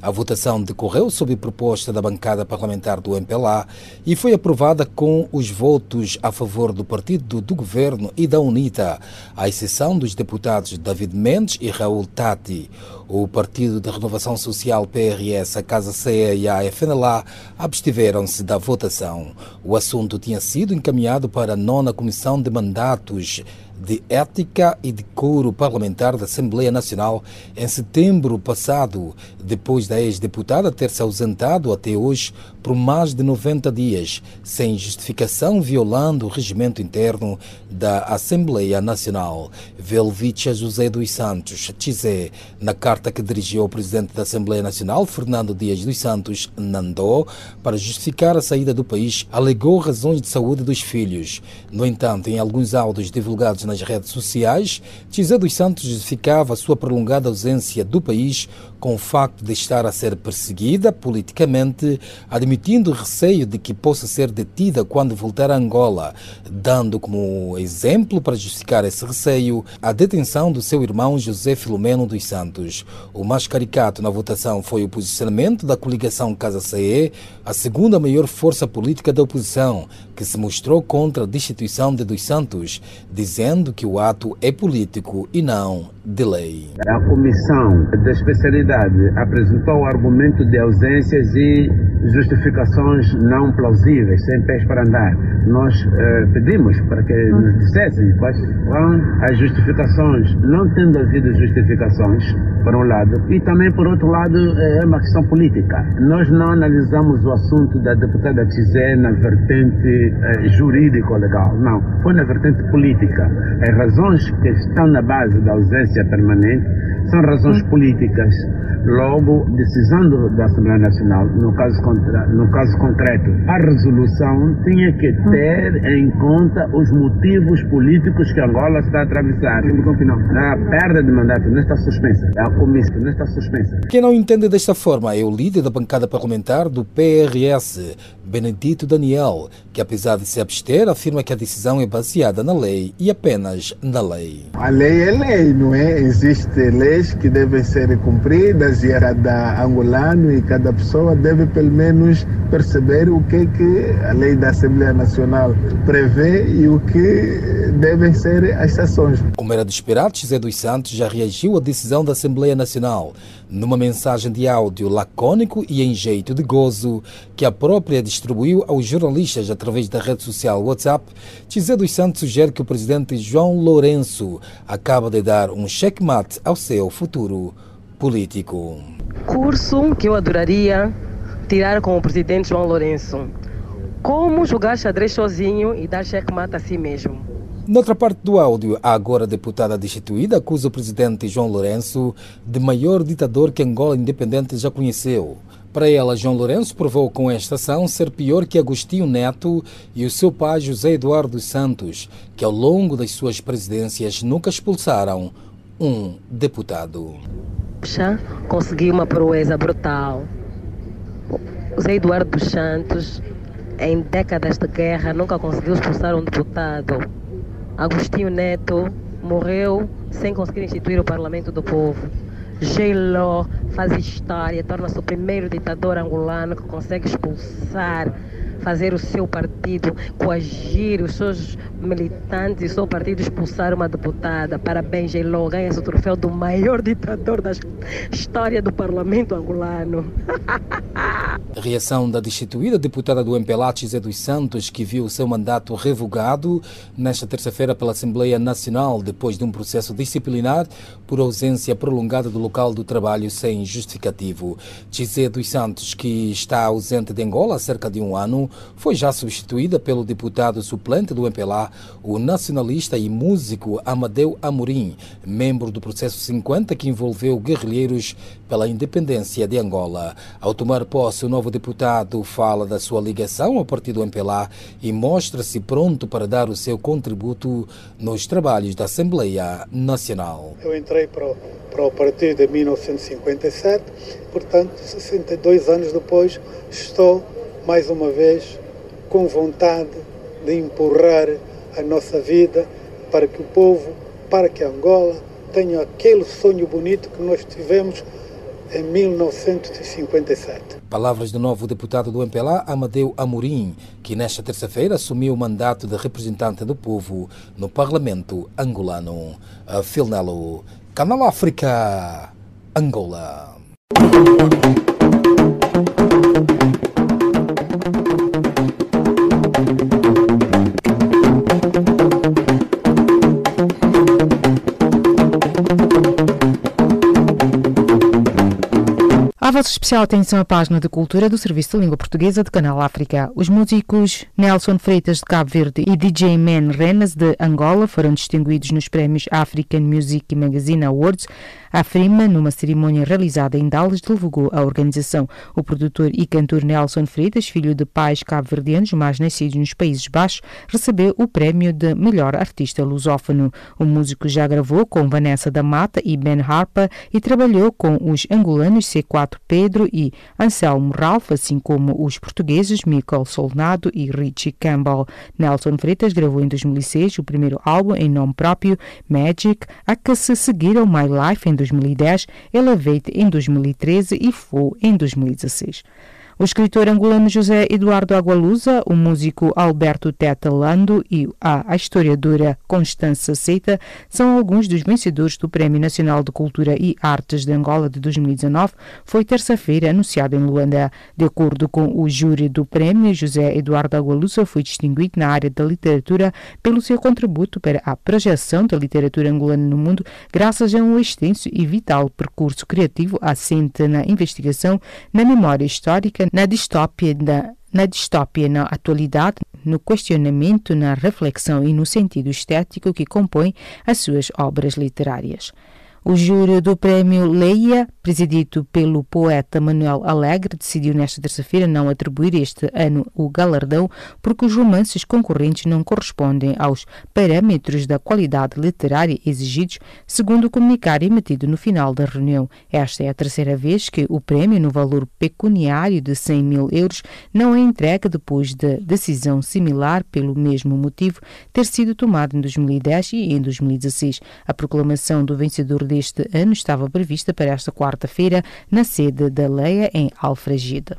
A votação decorreu sob proposta da bancada parlamentar do MPLA e foi aprovada com os votos a favor do partido do governo e da UNITA, à exceção dos deputados David Mendes e Raul Tati. O Partido de Renovação Social PRS, a Casa CE e a FNLA abstiveram-se da votação. O assunto tinha sido encaminhado para a nona Comissão de Mandatos de Ética e Decoro Parlamentar da Assembleia Nacional em setembro passado, depois da ex-deputada ter se ausentado até hoje por mais de 90 dias, sem justificação, violando o regimento interno da Assembleia Nacional. Velvicha José dos Santos, Chizé, na carta que dirigiu ao presidente da Assembleia Nacional, Fernando Dias dos Santos, Nandó, para justificar a saída do país, alegou razões de saúde dos filhos. No entanto, em alguns áudios divulgados nas redes sociais, Chizé dos Santos justificava a sua prolongada ausência do país com o facto de estar a ser perseguida politicamente, admitindo receio de que possa ser detida quando voltar a Angola, dando como exemplo para justificar esse receio a detenção do seu irmão José Filomeno dos Santos. O mais caricato na votação foi o posicionamento da coligação Casa CE, a segunda maior força política da oposição, que se mostrou contra a destituição de dos Santos, dizendo que o ato é político e não de lei. A comissão da especialidade apresentou o argumento de ausências e justificações não plausíveis, sem pés para andar. Nós eh, pedimos para que nos dissessem quais são as justificações, não tendo havido justificações, por um lado, e também, por outro lado, é uma questão política. Nós não analisamos o assunto da deputada Tizé na vertente eh, jurídico-legal, não. Foi na vertente política. As razões que estão na base da ausência permanente são razões políticas. Logo, decisão da Assembleia Nacional, no caso, contra, no caso concreto, a resolução tinha que ter em conta os motivos políticos que Angola está a atravessar. A perda de mandato não está suspensa. A comissão não está suspensa. Quem não entende desta forma é o líder da bancada parlamentar do PRS, Benedito Daniel, que apesar de se abster, afirma que a decisão é baseada na lei e apenas na lei. A lei é lei, não é? Existem leis que devem ser cumpridas e é cada angolano e cada pessoa deve pelo menos perceber o que, que a lei da Assembleia Nacional prevê e o que devem ser as sessões. Como era de esperar, José dos Santos já reagiu à decisão da Assembleia Nacional numa mensagem de áudio lacônico e em jeito de gozo que a própria distribuiu aos jornalistas através da rede social WhatsApp. José dos Santos sugere que o presidente João Lourenço acaba de dar um checkmate ao seu futuro político. Curso que eu adoraria tirar com o presidente João Lourenço. Como jogar xadrez sozinho e dar checkmate a si mesmo. Noutra parte do áudio, a agora deputada destituída acusa o presidente João Lourenço de maior ditador que Angola independente já conheceu. Para ela, João Lourenço provou com esta ação ser pior que Agostinho Neto e o seu pai José Eduardo Santos, que ao longo das suas presidências nunca expulsaram um deputado. Conseguiu uma proeza brutal. José Eduardo dos Santos, em décadas de guerra, nunca conseguiu expulsar um deputado. Agostinho Neto morreu sem conseguir instituir o Parlamento do Povo. J-Lo faz história, torna-se o primeiro ditador angolano que consegue expulsar fazer o seu partido, coagir os seus militantes e o seu partido expulsar uma deputada. Parabéns, Geló, ganha o troféu do maior ditador da história do parlamento angolano. A reação da destituída deputada do MPLA, Zé dos Santos, que viu o seu mandato revogado nesta terça-feira pela Assembleia Nacional, depois de um processo disciplinar por ausência prolongada do local do trabalho sem justificativo. Zé dos Santos, que está ausente de Angola há cerca de um ano, foi já substituída pelo deputado suplente do MPLA, o nacionalista e músico Amadeu Amorim, membro do processo 50 que envolveu guerrilheiros pela independência de Angola. Ao tomar posse, o novo deputado fala da sua ligação ao partido MPLA e mostra-se pronto para dar o seu contributo nos trabalhos da Assembleia Nacional. Eu entrei para o, para o partido em 1957, portanto, 62 anos depois, estou mais uma vez com vontade de empurrar a nossa vida para que o povo, para que Angola tenha aquele sonho bonito que nós tivemos em 1957. Palavras do novo deputado do MPLA, Amadeu Amorim, que nesta terça-feira assumiu o mandato de representante do povo no Parlamento angolano. Filnelo, Canal África, Angola. Vossa especial atenção à página de cultura do Serviço de Língua Portuguesa de Canal África. Os músicos Nelson Freitas de Cabo Verde e DJ Man Renas de Angola foram distinguidos nos prémios African Music Magazine Awards. A FRIMA, numa cerimônia realizada em Dallas, divulgou a organização. O produtor e cantor Nelson Freitas, filho de pais cabo-verdianos, mas nascidos nos Países Baixos, recebeu o prémio de melhor artista lusófono. O músico já gravou com Vanessa da Mata e Ben Harper e trabalhou com os angolanos C4 Pedro e Anselmo Ralph, assim como os portugueses Michael Solnado e Richie Campbell. Nelson Freitas gravou em 2006 o primeiro álbum em nome próprio, Magic, a que se seguiram My Life em 2010, Elevate em 2013 e Full em 2016. O escritor angolano José Eduardo Agualusa, o músico Alberto Teta Lando e a historiadora Constança Seita são alguns dos vencedores do Prémio Nacional de Cultura e Artes de Angola de 2019, foi terça-feira anunciado em Luanda. De acordo com o júri do prémio, José Eduardo Agualusa foi distinguido na área da literatura pelo seu contributo para a projeção da literatura angolana no mundo, graças a um extenso e vital percurso criativo assente na investigação, na memória histórica, na distópia da na distópia na atualidade, no questionamento, na reflexão e no sentido estético que compõe as suas obras literárias. O júri do Prémio Leia, presidido pelo poeta Manuel Alegre, decidiu nesta terça-feira não atribuir este ano o galardão porque os romances concorrentes não correspondem aos parâmetros da qualidade literária exigidos, segundo o comunicado emitido no final da reunião. Esta é a terceira vez que o prémio, no valor pecuniário de 100 mil euros, não é entregue depois de decisão similar pelo mesmo motivo ter sido tomada em 2010 e em 2016. A proclamação do vencedor deste ano estava prevista para esta quarta-feira na sede da Leia, em Alfragida.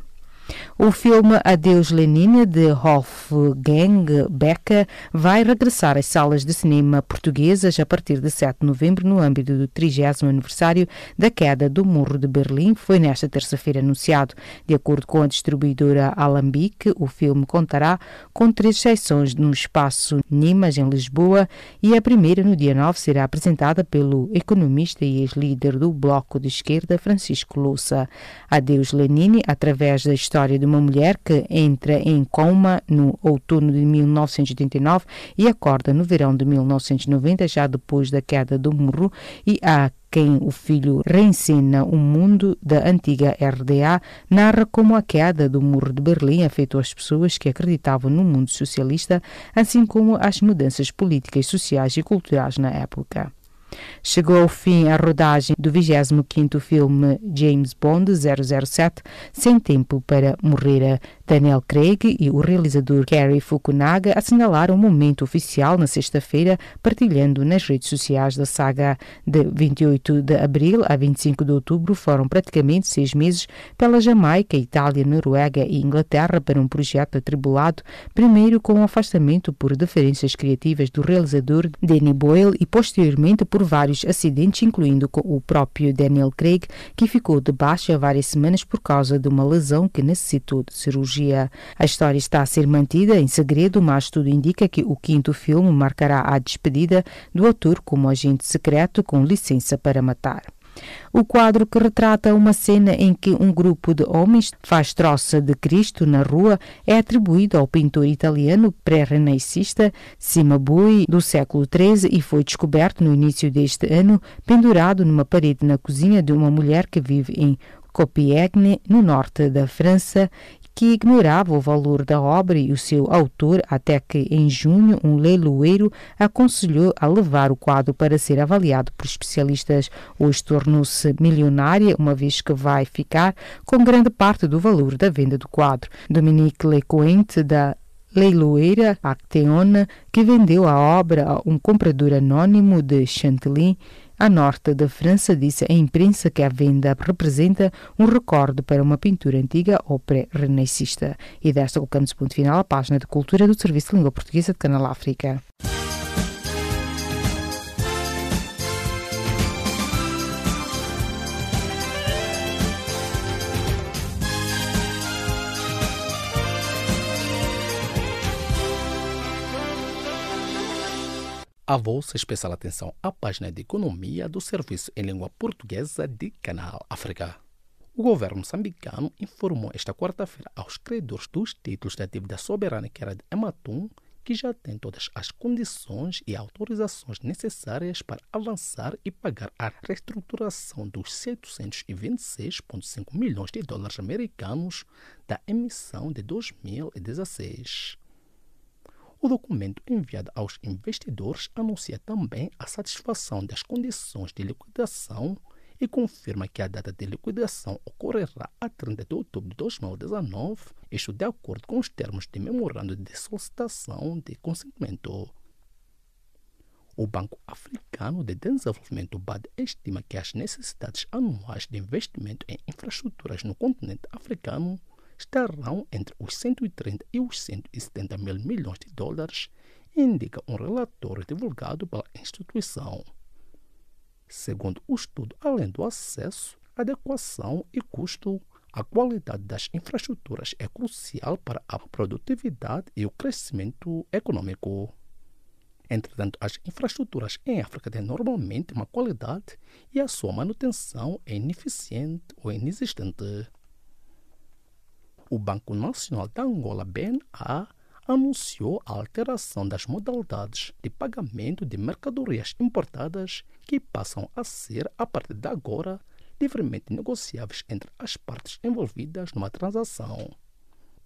O filme Adeus Lenin, de Wolfgang Becker, vai regressar às salas de cinema portuguesas a partir de 7 de novembro, no âmbito do 30 aniversário da queda do Muro de Berlim. Foi nesta terça-feira anunciado. De acordo com a distribuidora Alambique, o filme contará com três sessões no espaço Nimas, em Lisboa, e a primeira, no dia 9, será apresentada pelo economista e ex-líder do Bloco de Esquerda, Francisco Louça. Adeus Lenin, através da história de uma mulher que entra em coma no outono de 1989 e acorda no verão de 1990, já depois da queda do muro, e a quem o filho reensina o mundo da antiga RDA, narra como a queda do muro de Berlim afetou as pessoas que acreditavam no mundo socialista, assim como as mudanças políticas, sociais e culturais na época. Chegou ao fim a rodagem do 25º filme James Bond 007, Sem Tempo para Morrer. Daniel Craig e o realizador Cary Fukunaga assinalaram o momento oficial na sexta-feira, partilhando nas redes sociais da saga. De 28 de abril a 25 de outubro foram praticamente seis meses pela Jamaica, Itália, Noruega e Inglaterra para um projeto atribulado, primeiro com o afastamento por diferenças criativas do realizador Danny Boyle e posteriormente por vários acidentes, incluindo com o próprio Daniel Craig, que ficou de baixa várias semanas por causa de uma lesão que necessitou de cirurgia. A história está a ser mantida em segredo, mas tudo indica que o quinto filme marcará a despedida do autor como agente secreto com licença para matar. O quadro que retrata uma cena em que um grupo de homens faz troça de Cristo na rua é atribuído ao pintor italiano pré-renascista Cimabue do século XIII e foi descoberto no início deste ano, pendurado numa parede na cozinha de uma mulher que vive em Compiègne, no norte da França, que ignorava o valor da obra e o seu autor até que, em junho, um leiloeiro aconselhou a levar o quadro para ser avaliado por especialistas. Hoje tornou-se milionária, uma vez que vai ficar com grande parte do valor da venda do quadro. Dominique Lecointe, da leiloeira Acteona, que vendeu a obra a um comprador anônimo de Chantilly, a norte da França, disse à imprensa que a venda representa um recorde para uma pintura antiga ou pré-renascista. E desta colocamos ponto final à página de cultura do Serviço de Língua Portuguesa de Canal África. A vossa especial atenção à página de economia do Serviço em Língua Portuguesa de Canal África. O governo moçambicano informou esta quarta-feira aos credores dos títulos da dívida soberana que era de Ematum que já tem todas as condições e autorizações necessárias para avançar e pagar a reestruturação dos 726,5 milhões de dólares americanos da emissão de 2016. O documento enviado aos investidores anuncia também a satisfação das condições de liquidação e confirma que a data de liquidação ocorrerá a 30 de outubro de 2019, isto de acordo com os termos de memorando de solicitação de consentimento. O Banco Africano de Desenvolvimento BAD estima que as necessidades anuais de investimento em infraestruturas no continente africano estarão entre os 130 e os 170 mil milhões de dólares, indica um relatório divulgado pela instituição. Segundo o estudo, além do acesso, adequação e custo, a qualidade das infraestruturas é crucial para a produtividade e o crescimento econômico. Entretanto, as infraestruturas em África têm normalmente uma qualidade e a sua manutenção é ineficiente ou inexistente. O Banco Nacional da Angola, BNA, anunciou a alteração das modalidades de pagamento de mercadorias importadas que passam a ser, a partir de agora, livremente negociáveis entre as partes envolvidas numa transação.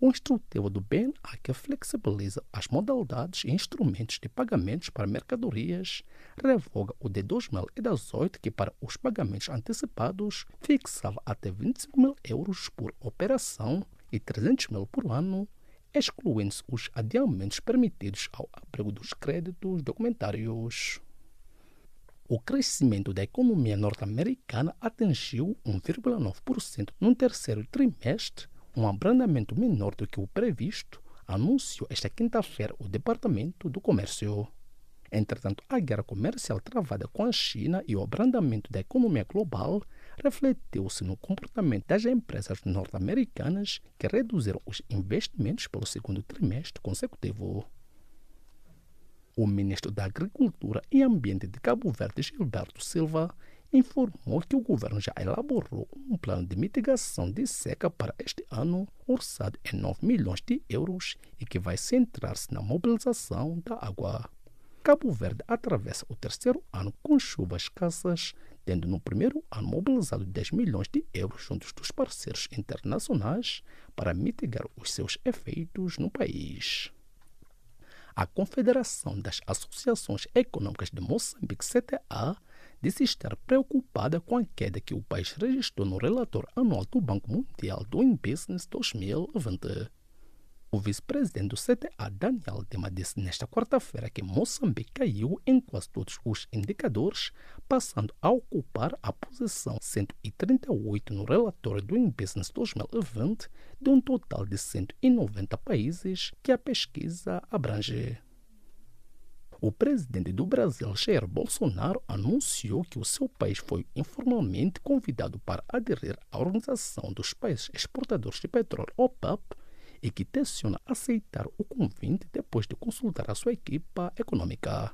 O instrutivo do BNA que flexibiliza as modalidades e instrumentos de pagamentos para mercadorias revoga o de 2018 que para os pagamentos antecipados fixava até 25 mil euros por operação e 300 mil por ano, excluindo-se os adiamentos permitidos ao abrigo dos créditos documentários. O crescimento da economia norte-americana atingiu 1,9% no terceiro trimestre, um abrandamento menor do que o previsto, anunciou esta quinta-feira o Departamento do Comércio. Entretanto, a guerra comercial travada com a China e o abrandamento da economia global refletiu-se no comportamento das empresas norte-americanas que reduziram os investimentos pelo segundo trimestre consecutivo. O ministro da Agricultura e Ambiente de Cabo Verde, Gilberto Silva, informou que o governo já elaborou um plano de mitigação de seca para este ano, orçado em 9 milhões de euros e que vai centrar-se na mobilização da água. Cabo Verde atravessa o terceiro ano com chuvas escassas, tendo no primeiro ano mobilizado 10 milhões de euros juntos dos parceiros internacionais para mitigar os seus efeitos no país. A Confederação das Associações Econômicas de Moçambique, CTA, disse estar preocupada com a queda que o país registrou no relatório anual do Banco Mundial do Business 2020. O vice-presidente do CTA, Daniel Dema, disse nesta quarta-feira que Moçambique caiu em quase todos os indicadores, passando a ocupar a posição 138 no relatório do Business 2020 de um total de 190 países que a pesquisa abrange. O presidente do Brasil, Jair Bolsonaro, anunciou que o seu país foi informalmente convidado para aderir à Organização dos Países Exportadores de Petróleo, OPEP, e que tenciona aceitar o convite depois de consultar a sua equipa econômica.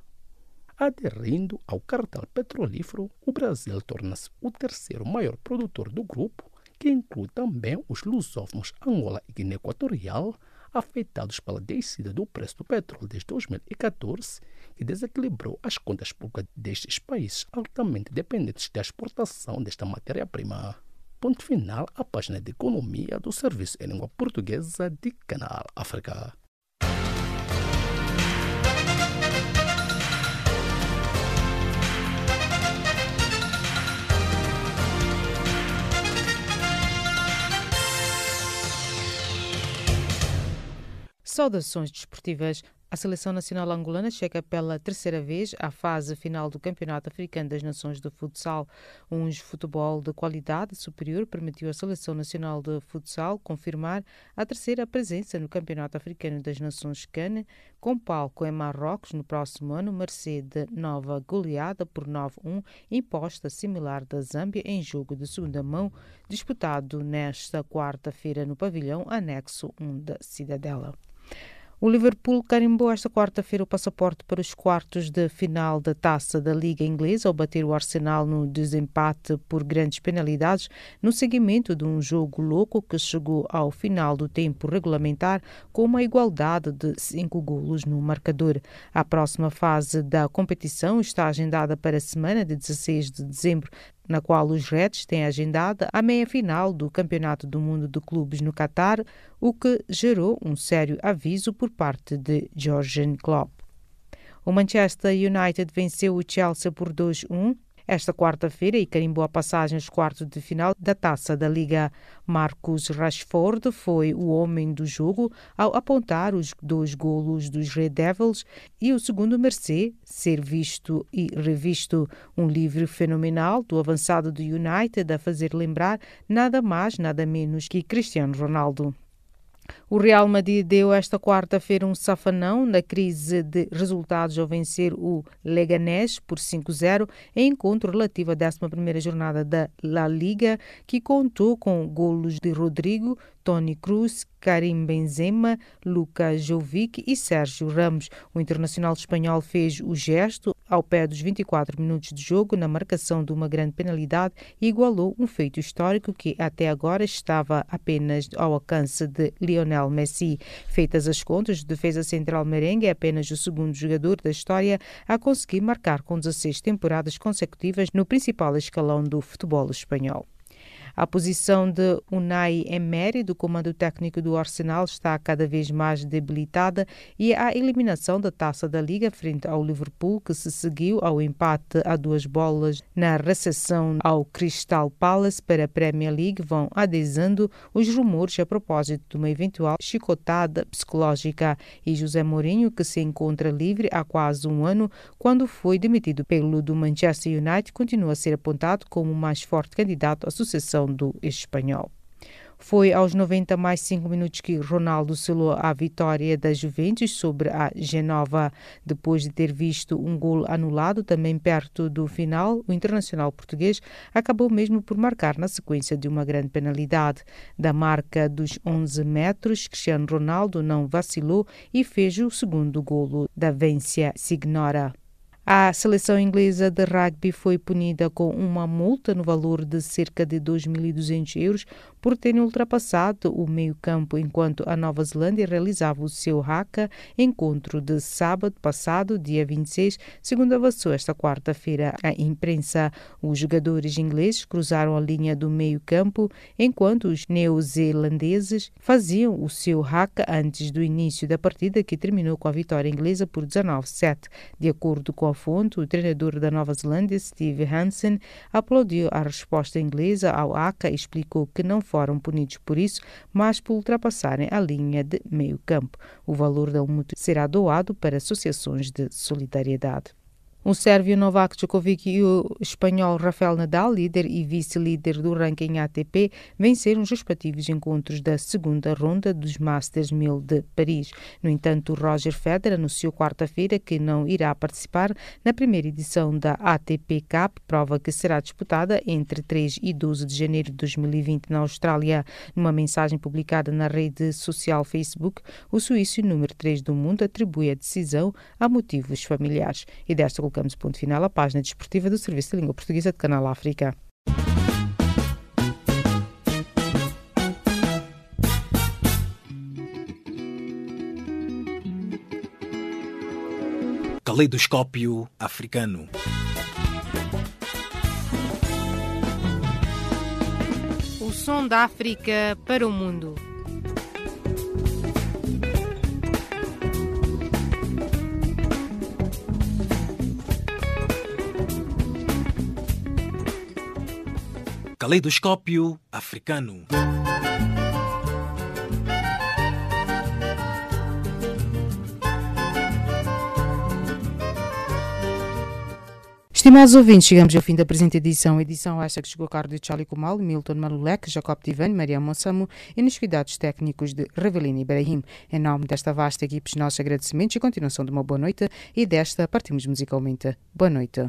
Aderindo ao cartel petrolífero, o Brasil torna-se o terceiro maior produtor do grupo, que inclui também os lusófonos Angola e Guiné Equatorial, afetados pela descida do preço do petróleo desde 2014, que desequilibrou as contas públicas destes países altamente dependentes da exportação desta matéria-prima. Ponto final à página de economia do Serviço em Língua Portuguesa de Canal África. Saudações desportivas. A seleção nacional angolana chega pela terceira vez à fase final do Campeonato Africano das Nações de Futsal. Um futebol de qualidade superior permitiu à seleção nacional de futsal confirmar a terceira presença no Campeonato Africano das Nações CAN, com palco em Marrocos no próximo ano, mercê de nova goleada por 9-1 imposta similar da Zâmbia em jogo de segunda mão, disputado nesta quarta-feira no pavilhão anexo 1 da Cidadela. O Liverpool carimbou esta quarta-feira o passaporte para os quartos de final da taça da Liga Inglesa ao bater o Arsenal no desempate por grandes penalidades no seguimento de um jogo louco que chegou ao final do tempo regulamentar com uma igualdade de cinco golos no marcador. A próxima fase da competição está agendada para a semana de 16 de dezembro na qual os Reds têm agendada a meia-final do Campeonato do Mundo de Clubes no Catar, o que gerou um sério aviso por parte de Georgian Klopp. O Manchester United venceu o Chelsea por 2-1 esta quarta-feira e carimbou a passagem aos quartos de final da taça da Liga. Marcus Rashford foi o homem do jogo ao apontar os dois golos dos Red Devils e o segundo mercê ser visto e revisto. Um livro fenomenal do avançado do United a fazer lembrar nada mais, nada menos que Cristiano Ronaldo. O Real Madrid deu esta quarta-feira um safanão na crise de resultados ao vencer o Leganés por 5-0 em encontro relativo à 11ª jornada da La Liga, que contou com golos de Rodrigo, Tony Cruz, Karim Benzema, Luka Jovic e Sérgio Ramos. O internacional espanhol fez o gesto ao pé dos 24 minutos de jogo na marcação de uma grande penalidade e igualou um feito histórico que até agora estava apenas ao alcance de Lionel Messi. Feitas as contas, o defesa central merengue é apenas o segundo jogador da história a conseguir marcar com 16 temporadas consecutivas no principal escalão do futebol espanhol. A posição de Unai Emery, do comando técnico do Arsenal, está cada vez mais debilitada e a eliminação da taça da Liga frente ao Liverpool, que se seguiu ao empate a duas bolas na recepção ao Crystal Palace para a Premier League, vão adesando os rumores a propósito de uma eventual chicotada psicológica. E José Mourinho, que se encontra livre há quase um ano, quando foi demitido pelo do Manchester United, continua a ser apontado como o mais forte candidato à sucessão do espanhol. Foi aos 90 mais 5 minutos que Ronaldo selou a vitória da Juventus sobre a Genova. Depois de ter visto um gol anulado também perto do final, o internacional português acabou mesmo por marcar na sequência de uma grande penalidade. Da marca dos 11 metros, Cristiano Ronaldo não vacilou e fez o segundo golo da Vência Signora. A seleção inglesa de rugby foi punida com uma multa no valor de cerca de 2.200 euros por terem ultrapassado o meio-campo enquanto a Nova Zelândia realizava o seu haka encontro de sábado passado, dia 26, segundo avançou esta quarta-feira a imprensa. Os jogadores ingleses cruzaram a linha do meio-campo enquanto os neozelandeses faziam o seu haka antes do início da partida que terminou com a vitória inglesa por 19-7. De acordo com fonte, o treinador da Nova Zelândia, Steve Hansen, aplaudiu a resposta inglesa ao ACA e explicou que não foram punidos por isso, mas por ultrapassarem a linha de meio campo. O valor da multa será doado para associações de solidariedade. O sérvio Novak Djokovic e o espanhol Rafael Nadal, líder e vice-líder do ranking ATP, venceram os respectivos encontros da segunda ronda dos Masters 1000 de Paris. No entanto, Roger Federer anunciou quarta-feira que não irá participar na primeira edição da ATP Cup, prova que será disputada entre 3 e 12 de janeiro de 2020 na Austrália. Numa mensagem publicada na rede social Facebook, o suíço número 3 do mundo atribui a decisão a motivos familiares. E desta colocamos ponto final à página desportiva do Serviço de Língua Portuguesa de Canal África. Caleidoscópio africano. O som da África para o mundo. Caleidoscópio africano. Estimados ouvintes, chegamos ao fim da presente edição. Edição esta que chegou a cargo de Charlie Comal, Milton Malulek, Jacob Tivani, Maria Mossamo e nos cuidados técnicos de Revelina Ibrahim. Em nome desta vasta equipe, nossos agradecimentos e continuação de uma boa noite e desta partimos musicalmente. Boa noite.